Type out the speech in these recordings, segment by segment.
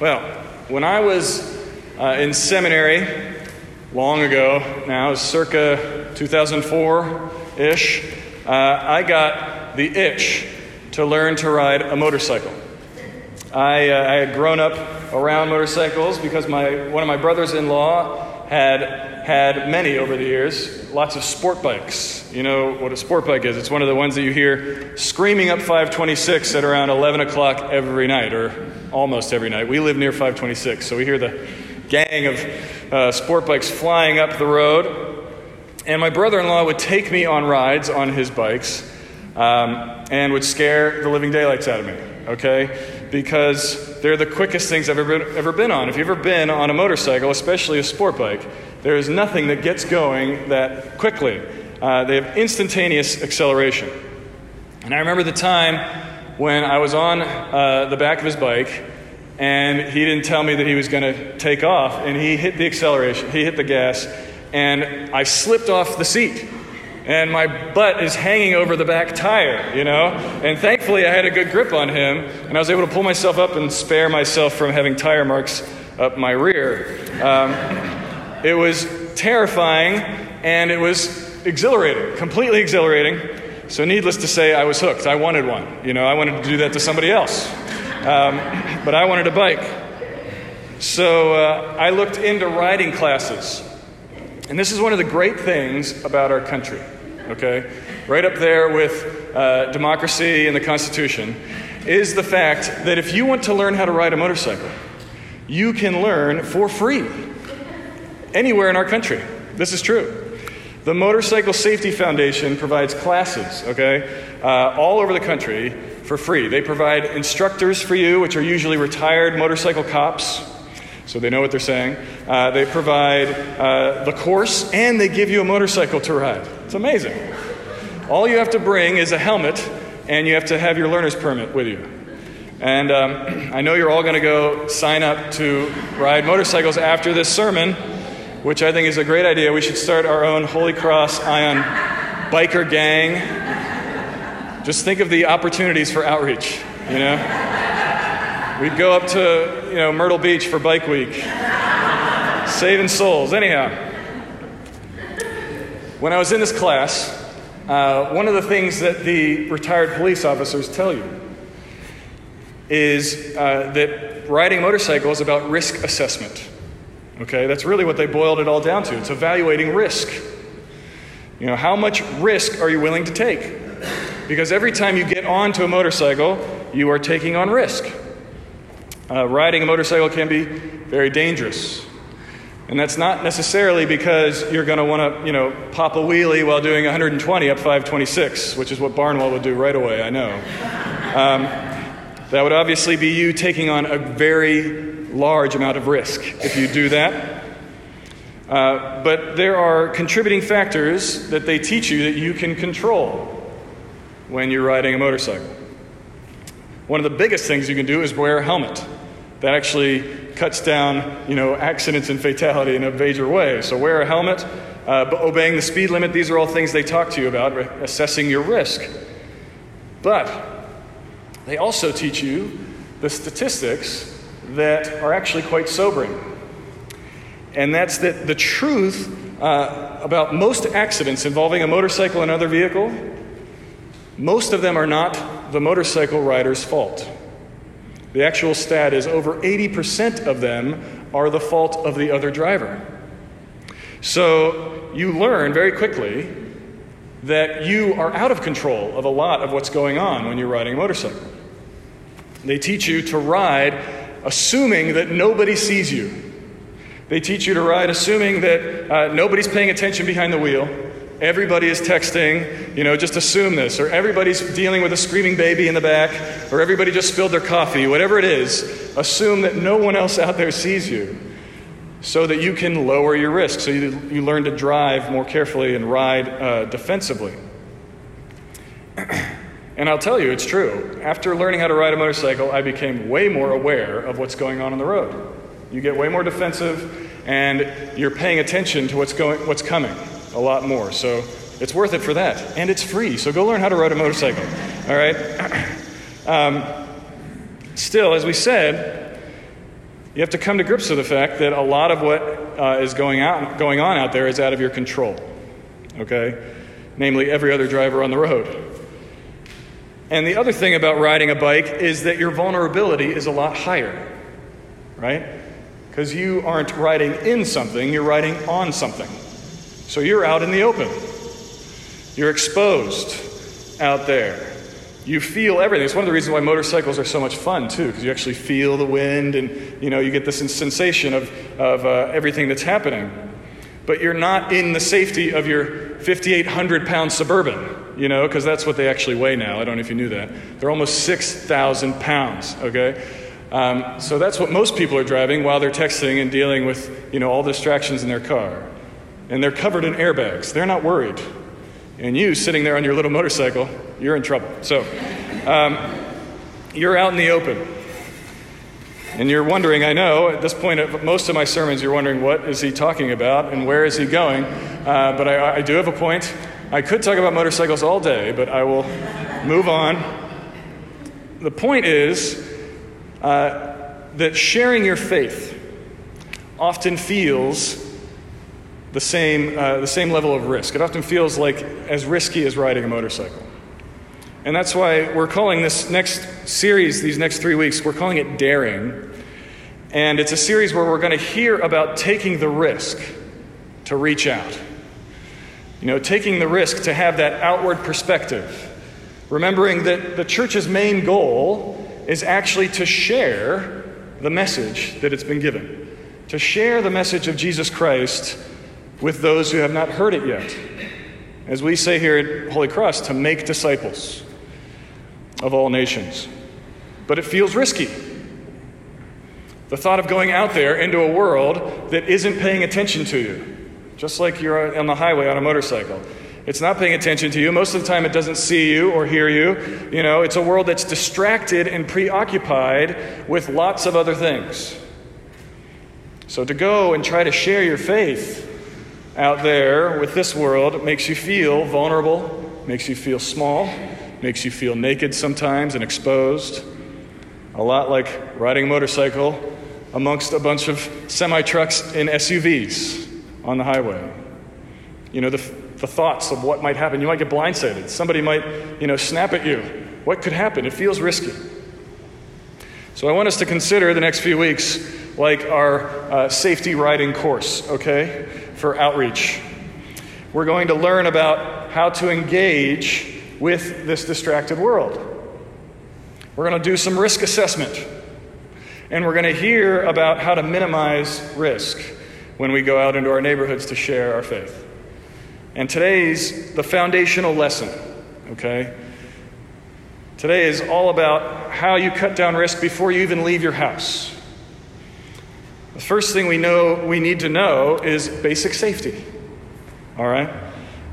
Well, when I was uh, in seminary long ago, now circa 2004 ish, uh, I got the itch to learn to ride a motorcycle. I, uh, I had grown up around motorcycles because my, one of my brothers in law had had many over the years, lots of sport bikes. You know what a sport bike is? It's one of the ones that you hear screaming up 526 at around 11 o'clock every night, or almost every night. We live near 526, so we hear the gang of uh, sport bikes flying up the road. And my brother in law would take me on rides on his bikes um, and would scare the living daylights out of me, okay? Because they're the quickest things I've ever, ever been on. If you've ever been on a motorcycle, especially a sport bike, there is nothing that gets going that quickly. Uh, they have instantaneous acceleration. And I remember the time when I was on uh, the back of his bike and he didn't tell me that he was going to take off and he hit the acceleration, he hit the gas, and I slipped off the seat and my butt is hanging over the back tire, you know? And thankfully, I had a good grip on him, and I was able to pull myself up and spare myself from having tire marks up my rear. Um, it was terrifying, and it was exhilarating, completely exhilarating. So, needless to say, I was hooked. I wanted one. You know, I wanted to do that to somebody else. Um, but I wanted a bike. So, uh, I looked into riding classes. And this is one of the great things about our country okay? Right up there with uh, democracy and the Constitution is the fact that if you want to learn how to ride a motorcycle, you can learn for free anywhere in our country. This is true. The Motorcycle Safety Foundation provides classes, okay, uh, all over the country for free. They provide instructors for you, which are usually retired motorcycle cops, so they know what they're saying. Uh, they provide uh, the course, and they give you a motorcycle to ride. It's amazing. All you have to bring is a helmet, and you have to have your learner's permit with you. And um, I know you're all going to go sign up to ride motorcycles after this sermon, which I think is a great idea. We should start our own Holy Cross Ion biker gang. Just think of the opportunities for outreach, you know? We'd go up to, you know, Myrtle Beach for Bike Week. Saving souls. Anyhow, when I was in this class, uh, one of the things that the retired police officers tell you is uh, that riding a motorcycle is about risk assessment. Okay, that's really what they boiled it all down to. It's evaluating risk. You know, how much risk are you willing to take? Because every time you get onto a motorcycle, you are taking on risk. Uh, riding a motorcycle can be very dangerous. And that's not necessarily because you're going to want to, you know, pop a wheelie while doing 120 up 526, which is what Barnwell would do right away, I know. Um, that would obviously be you taking on a very large amount of risk if you do that. Uh, but there are contributing factors that they teach you that you can control when you're riding a motorcycle. One of the biggest things you can do is wear a helmet. That actually cuts down, you know, accidents and fatality in a major way. So wear a helmet, uh, obeying the speed limit. These are all things they talk to you about, assessing your risk. But they also teach you the statistics that are actually quite sobering. And that's that the truth uh, about most accidents involving a motorcycle and other vehicle, most of them are not the motorcycle rider's fault. The actual stat is over 80% of them are the fault of the other driver. So you learn very quickly that you are out of control of a lot of what's going on when you're riding a motorcycle. They teach you to ride assuming that nobody sees you. They teach you to ride assuming that uh, nobody's paying attention behind the wheel Everybody is texting, you know, just assume this. Or everybody's dealing with a screaming baby in the back. Or everybody just spilled their coffee. Whatever it is, assume that no one else out there sees you so that you can lower your risk. So you, you learn to drive more carefully and ride uh, defensively. and I'll tell you, it's true. After learning how to ride a motorcycle, I became way more aware of what's going on on the road. You get way more defensive, and you're paying attention to what's, going, what's coming a lot more. So it's worth it for that. And it's free. So go learn how to ride a motorcycle. All right? Um, still, as we said, You have to come to grips with the fact that a lot of what uh, is going, out, going on out there is out of your control. Okay? Namely, every other driver on the road. And the other thing about riding a bike is that your vulnerability is a lot higher, right? Because you aren't riding in something, you're riding on something. So you're out in the open. You're exposed out there. You feel everything. It's one of the reasons why motorcycles are so much fun, too, because you actually feel the wind and, you know, you get this sensation of, of uh, everything that's happening. But you're not in the safety of your 5,800 pound Suburban you know, because that's what they actually weigh now. I don't know if you knew that. They're almost 6,000 pounds, okay? Um, so that's what most people are driving while they're texting and dealing with, you know, all distractions in their car. And they're covered in airbags. They're not worried. And you, sitting there on your little motorcycle, you're in trouble. So um, you're out in the open. And you're wondering, I know, at this point of most of my sermons, you're wondering what is he talking about and where is he going? Uh, but I, I do have a point. I could talk about motorcycles all day, but I will move on. The point is uh, that sharing your faith often feels the same, uh, the same level of risk. It often feels like as risky as riding a motorcycle. And that's why we're calling this next series, these next three weeks, we're calling it Daring. And it's a series where we're going to hear about taking the risk to reach out. You know, taking the risk to have that outward perspective. Remembering that the church's main goal is actually to share the message that it's been given, to share the message of Jesus Christ with those who have not heard it yet. As we say here at Holy Cross, to make disciples of all nations. But it feels risky. The thought of going out there into a world that isn't paying attention to you just like you're on the highway on a motorcycle. It's not paying attention to you. Most of the time, it doesn't see you or hear you. You know, it's a world that's distracted and preoccupied with lots of other things. So to go and try to share your faith out there with this world makes you feel vulnerable, makes you feel small, makes you feel naked sometimes and exposed. A lot like riding a motorcycle amongst a bunch of semi trucks and SUVs on the highway. You know, the, the thoughts of what might happen. You might get blindsided. Somebody might, you know, snap at you. What could happen? It feels risky. So I want us to consider the next few weeks like our uh, safety riding course, okay, for outreach. We're going to learn about how to engage with this distracted world. We're going to do some risk assessment. And we're going to hear about how to minimize risk when we go out into our neighborhoods to share our faith. And today's the foundational lesson, okay? Today is all about how you cut down risk before you even leave your house. The first thing we know we need to know is basic safety. All right?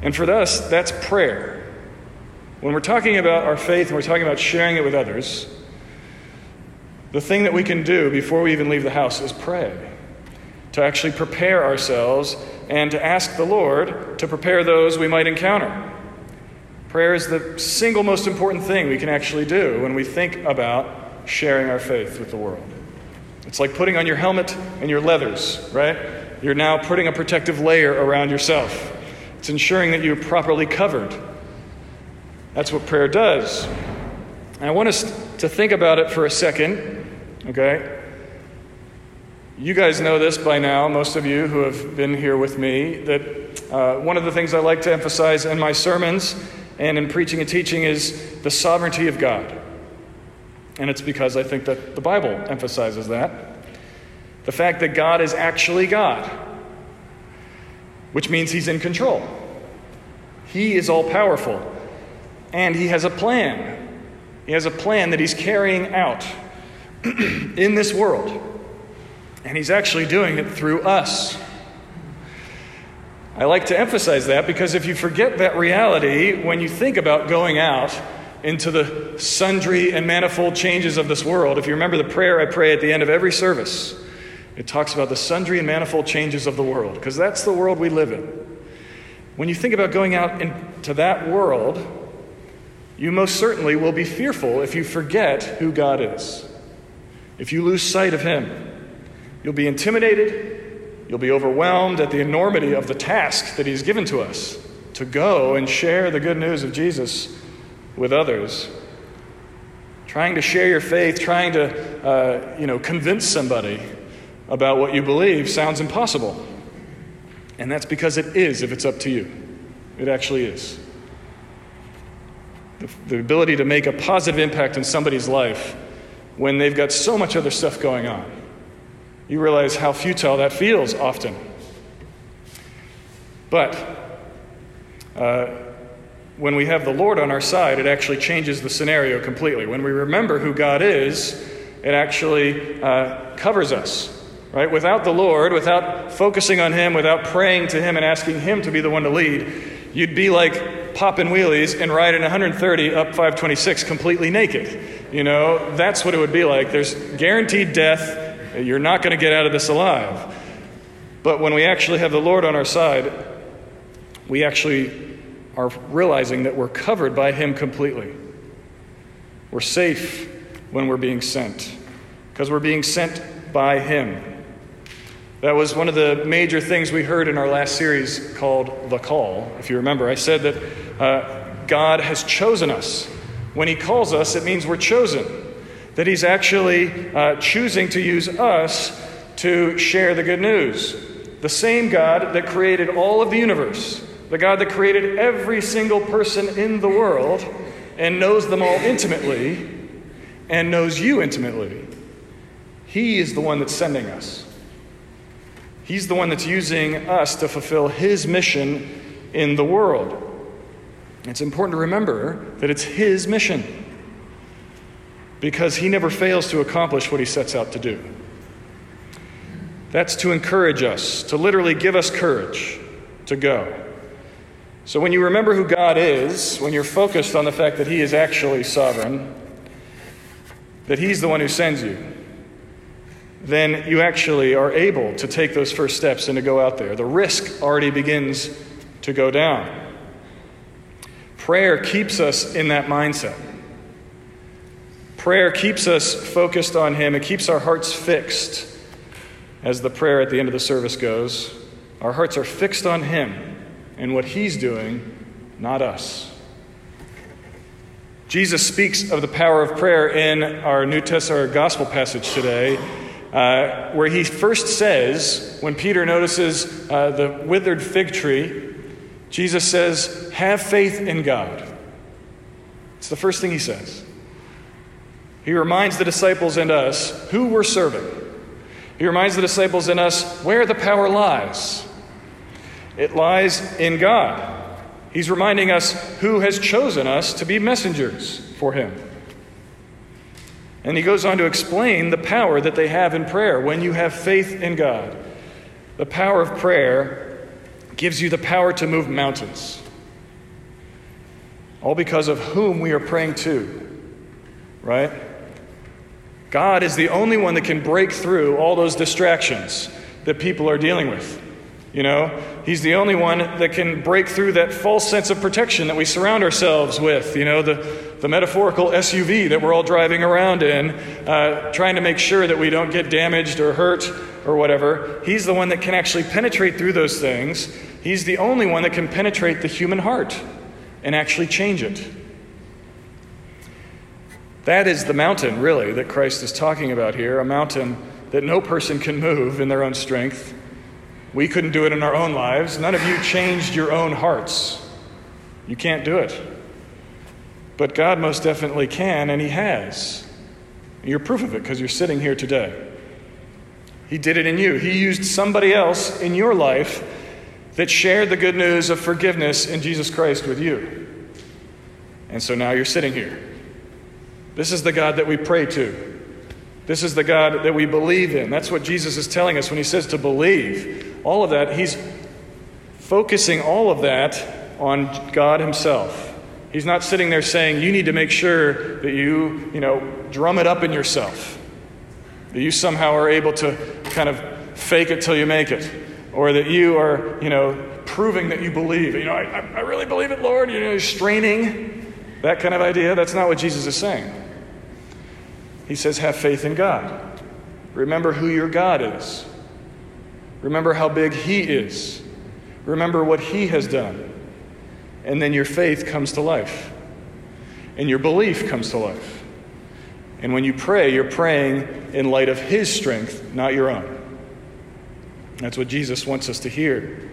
And for us, that's prayer. When we're talking about our faith and we're talking about sharing it with others, the thing that we can do before we even leave the house is pray to actually prepare ourselves and to ask the Lord to prepare those we might encounter. Prayer is the single most important thing we can actually do when we think about sharing our faith with the world. It's like putting on your helmet and your leathers, right? You're now putting a protective layer around yourself. It's ensuring that you're properly covered. That's what prayer does. And I want us to think about it for a second, okay? You guys know this by now, most of you who have been here with me, that uh, one of the things I like to emphasize in my sermons and in preaching and teaching is the sovereignty of God. And it's because I think that the Bible emphasizes that. The fact that God is actually God, which means He's in control. He is all powerful, and He has a plan. He has a plan that He's carrying out in this world. And He's actually doing it through us. I like to emphasize that because if you forget that reality when you think about going out into the sundry and manifold changes of this world, if you remember the prayer I pray at the end of every service, it talks about the sundry and manifold changes of the world, because that's the world we live in. When you think about going out into that world, you most certainly will be fearful if you forget who God is, if you lose sight of Him. You'll be intimidated. You'll be overwhelmed at the enormity of the task that He's given to us to go and share the good news of Jesus with others. Trying to share your faith, trying to uh, you know, convince somebody about what you believe sounds impossible. And that's because it is if it's up to you. It actually is. The, the ability to make a positive impact in somebody's life when they've got so much other stuff going on. You realize how futile that feels often. But uh, when we have the Lord on our side, it actually changes the scenario completely. When we remember who God is, it actually uh, covers us. Right? Without the Lord, without focusing on Him, without praying to Him and asking Him to be the one to lead, you'd be like popping wheelies and riding 130 up 526 completely naked. You know, that's what it would be like. There's guaranteed death. You're not going to get out of this alive. But when we actually have the Lord on our side, we actually are realizing that we're covered by Him completely. We're safe when we're being sent because we're being sent by Him. That was one of the major things we heard in our last series called The Call. If you remember, I said that uh, God has chosen us. When He calls us, it means we're chosen. That He's actually uh, choosing to use us to share the good news. The same God that created all of the universe, the God that created every single person in the world and knows them all intimately and knows you intimately, He is the one that's sending us. He's the one that's using us to fulfill His mission in the world. It's important to remember that it's His mission because He never fails to accomplish what He sets out to do. That's to encourage us, to literally give us courage to go. So when you remember who God is, when you're focused on the fact that He is actually sovereign, that He's the one who sends you, then you actually are able to take those first steps and to go out there. The risk already begins to go down. Prayer keeps us in that mindset. Prayer keeps us focused on Him, it keeps our hearts fixed. As the prayer at the end of the service goes, our hearts are fixed on Him and what He's doing, not us. Jesus speaks of the power of prayer in our New Testament our gospel passage today uh, where he first says, when Peter notices uh, the withered fig tree, Jesus says, Have faith in God. It's the first thing he says. He reminds the disciples and us who we're serving. He reminds the disciples and us where the power lies. It lies in God. He's reminding us who has chosen us to be messengers for him. And he goes on to explain the power that they have in prayer when you have faith in God. The power of prayer gives you the power to move mountains. All because of whom we are praying to, right? God is the only one that can break through all those distractions that people are dealing with. You know, He's the only one that can break through that false sense of protection that we surround ourselves with. You know, the, the metaphorical SUV that we're all driving around in, uh, trying to make sure that we don't get damaged or hurt or whatever. He's the one that can actually penetrate through those things. He's the only one that can penetrate the human heart and actually change it. That is the mountain, really, that Christ is talking about here a mountain that no person can move in their own strength we couldn't do it in our own lives. None of you changed your own hearts. You can't do it. But God most definitely can, and He has. You're proof of it because you're sitting here today. He did it in you. He used somebody else in your life that shared the good news of forgiveness in Jesus Christ with you. And so now you're sitting here. This is the God that we pray to. This is the God that we believe in. That's what Jesus is telling us when he says to believe. All of that, he's focusing all of that on God himself. He's not sitting there saying, you need to make sure that you, you know, drum it up in yourself. That you somehow are able to kind of fake it till you make it. Or that you are, you know, proving that you believe. You know, I, I really believe it, Lord. You know, straining. That kind of idea. That's not what Jesus is saying. He says, have faith in God. Remember who your God is. Remember how big He is. Remember what He has done. And then your faith comes to life. And your belief comes to life. And when you pray, you're praying in light of His strength, not your own. That's what Jesus wants us to hear.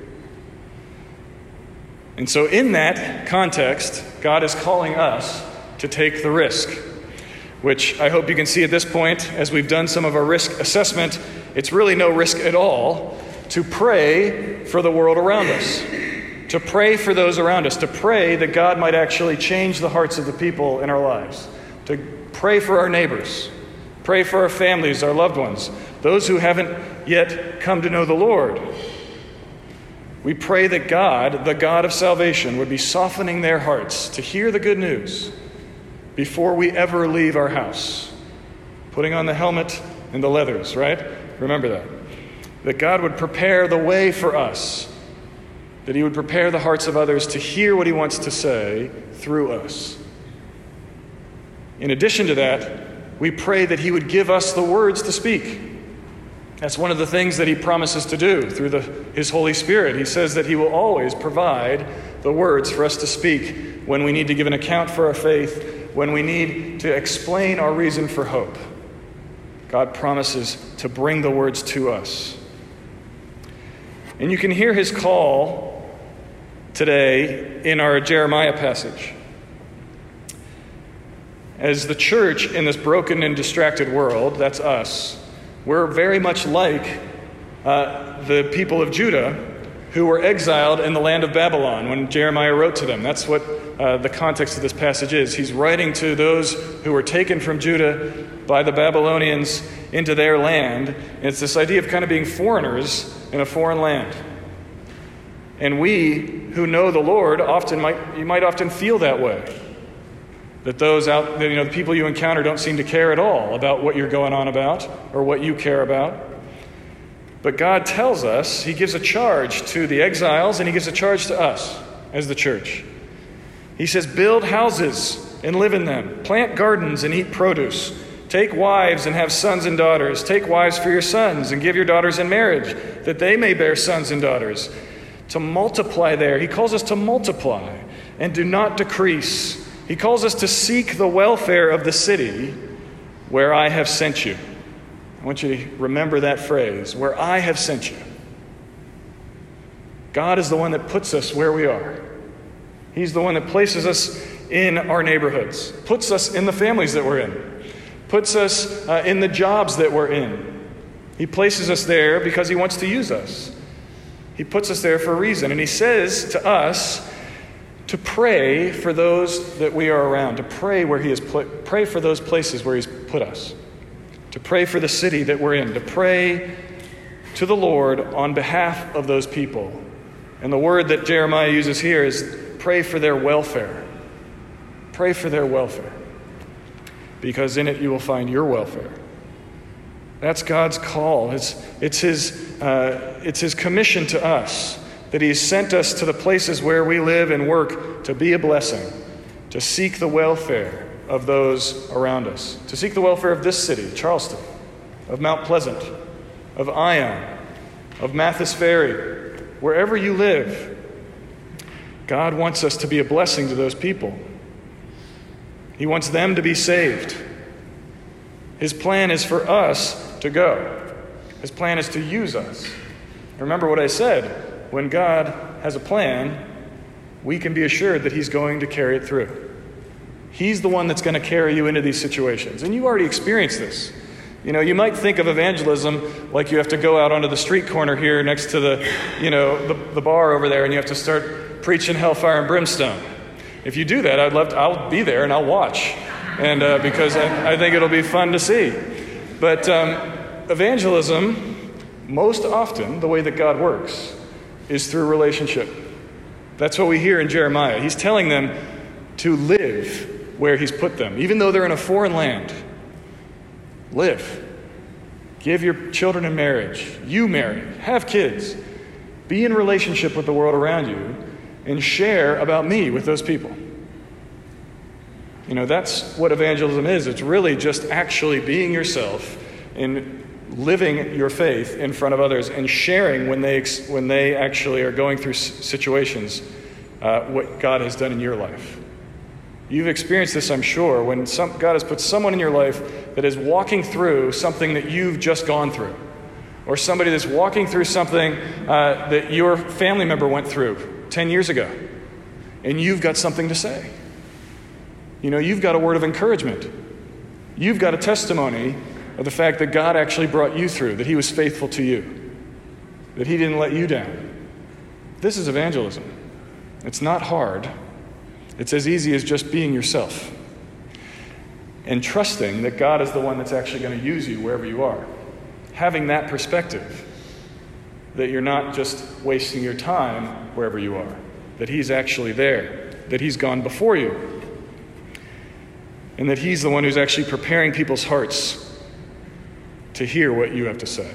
And so, in that context, God is calling us to take the risk, which I hope you can see at this point as we've done some of our risk assessment. It's really no risk at all to pray for the world around us, to pray for those around us, to pray that God might actually change the hearts of the people in our lives, to pray for our neighbors, pray for our families, our loved ones, those who haven't yet come to know the Lord. We pray that God, the God of salvation, would be softening their hearts to hear the good news before we ever leave our house. Putting on the helmet and the leathers, right? Remember that. That God would prepare the way for us, that He would prepare the hearts of others to hear what He wants to say through us. In addition to that, we pray that He would give us the words to speak. That's one of the things that He promises to do through the, His Holy Spirit. He says that He will always provide the words for us to speak when we need to give an account for our faith, when we need to explain our reason for hope. God promises to bring the words to us. And you can hear his call today in our Jeremiah passage. As the church in this broken and distracted world, that's us, we're very much like uh, the people of Judah who were exiled in the land of Babylon when Jeremiah wrote to them. That's what uh, the context of this passage is. He's writing to those who were taken from Judah by the Babylonians into their land. And it's this idea of kind of being foreigners in a foreign land. And we who know the Lord often might, you might often feel that way. That those out, you know, the people you encounter don't seem to care at all about what you're going on about or what you care about. But God tells us, He gives a charge to the exiles and He gives a charge to us as the church. He says, Build houses and live in them, plant gardens and eat produce. Take wives and have sons and daughters. Take wives for your sons and give your daughters in marriage, that they may bear sons and daughters. To multiply there, he calls us to multiply and do not decrease. He calls us to seek the welfare of the city where I have sent you. I want you to remember that phrase where I have sent you. God is the one that puts us where we are. He's the one that places us in our neighborhoods, puts us in the families that we're in, puts us uh, in the jobs that we're in. He places us there because He wants to use us. He puts us there for a reason. And He says to us to pray for those that we are around, to pray where He has put, pray for those places where He's put us to pray for the city that we're in, to pray to the Lord on behalf of those people. And the word that Jeremiah uses here is pray for their welfare. Pray for their welfare. Because in it you will find your welfare. That's God's call. It's, it's, his, uh, it's His commission to us that He's sent us to the places where we live and work to be a blessing, to seek the welfare of those around us, to seek the welfare of this city, Charleston, of Mount Pleasant, of Ion, of Mathis Ferry, wherever you live. God wants us to be a blessing to those people. He wants them to be saved. His plan is for us to go. His plan is to use us. Remember what I said when God has a plan, we can be assured that He's going to carry it through. He's the one that's going to carry you into these situations. And you already experienced this. You know, you might think of evangelism like you have to go out onto the street corner here next to the, you know, the, the bar over there and you have to start preaching hellfire and brimstone. If you do that, I'd love to, I'll be there and I'll watch. And uh, because I, I, think it'll be fun to see. But um, evangelism, most often, the way that God works is through relationship. That's what we hear in Jeremiah. He's telling them to live where He's put them, even though they're in a foreign land. Live. Give your children in marriage. You marry. Have kids. Be in relationship with the world around you and share about me with those people. You know, that's what evangelism is. It's really just actually being yourself and living your faith in front of others and sharing when they, when they actually are going through situations uh, what God has done in your life. You've experienced this, I'm sure, when some, God has put someone in your life that is walking through something that you've just gone through, or somebody that's walking through something uh, that your family member went through 10 years ago, and you've got something to say. You know, you've got a word of encouragement. You've got a testimony of the fact that God actually brought you through, that He was faithful to you, that He didn't let you down. This is evangelism. It's not hard, it's as easy as just being yourself and trusting that God is the one that's actually going to use you wherever you are. Having that perspective that you're not just wasting your time wherever you are, that He's actually there, that He's gone before you, and that He's the one who's actually preparing people's hearts to hear what you have to say.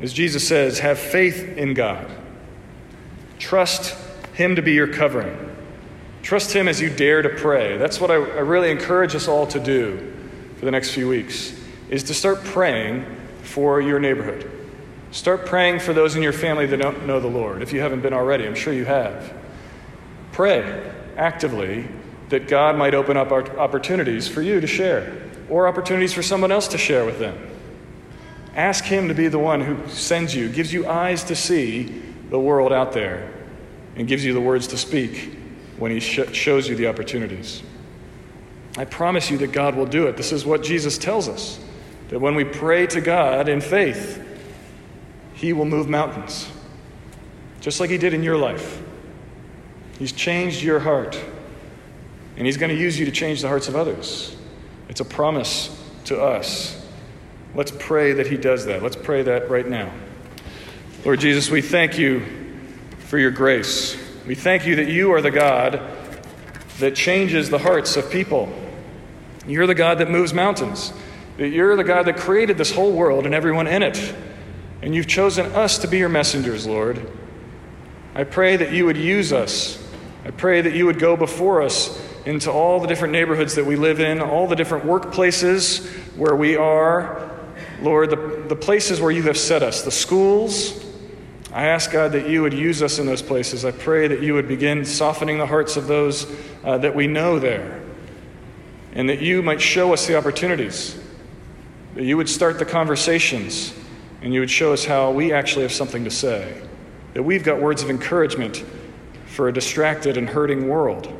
As Jesus says, have faith in God. Trust Him to be your covering. Trust Him as you dare to pray. That's what I, I really encourage us all to do for the next few weeks, is to start praying for your neighborhood. Start praying for those in your family that don't know the Lord, if you haven't been already. I'm sure you have. Pray actively that God might open up opportunities for you to share or opportunities for someone else to share with them. Ask Him to be the one who sends you, gives you eyes to see the world out there, and gives you the words to speak when He sh- shows you the opportunities. I promise you that God will do it. This is what Jesus tells us that when we pray to God in faith, He will move mountains, just like He did in your life. He's changed your heart, and He's going to use you to change the hearts of others. It's a promise to us. Let's pray that He does that. Let's pray that right now. Lord Jesus, we thank you for your grace. We thank you that you are the God that changes the hearts of people. You're the God that moves mountains. That you're the God that created this whole world and everyone in it. And you've chosen us to be your messengers, Lord. I pray that you would use us. I pray that you would go before us into all the different neighborhoods that we live in, all the different workplaces where we are. Lord, the, the places where you have set us, the schools. I ask, God, that you would use us in those places. I pray that you would begin softening the hearts of those uh, that we know there, and that you might show us the opportunities, that you would start the conversations, and you would show us how we actually have something to say, that we've got words of encouragement for a distracted and hurting world.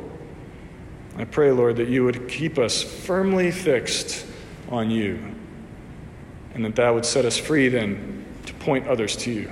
I pray, Lord, that you would keep us firmly fixed on you, and that that would set us free then to point others to you.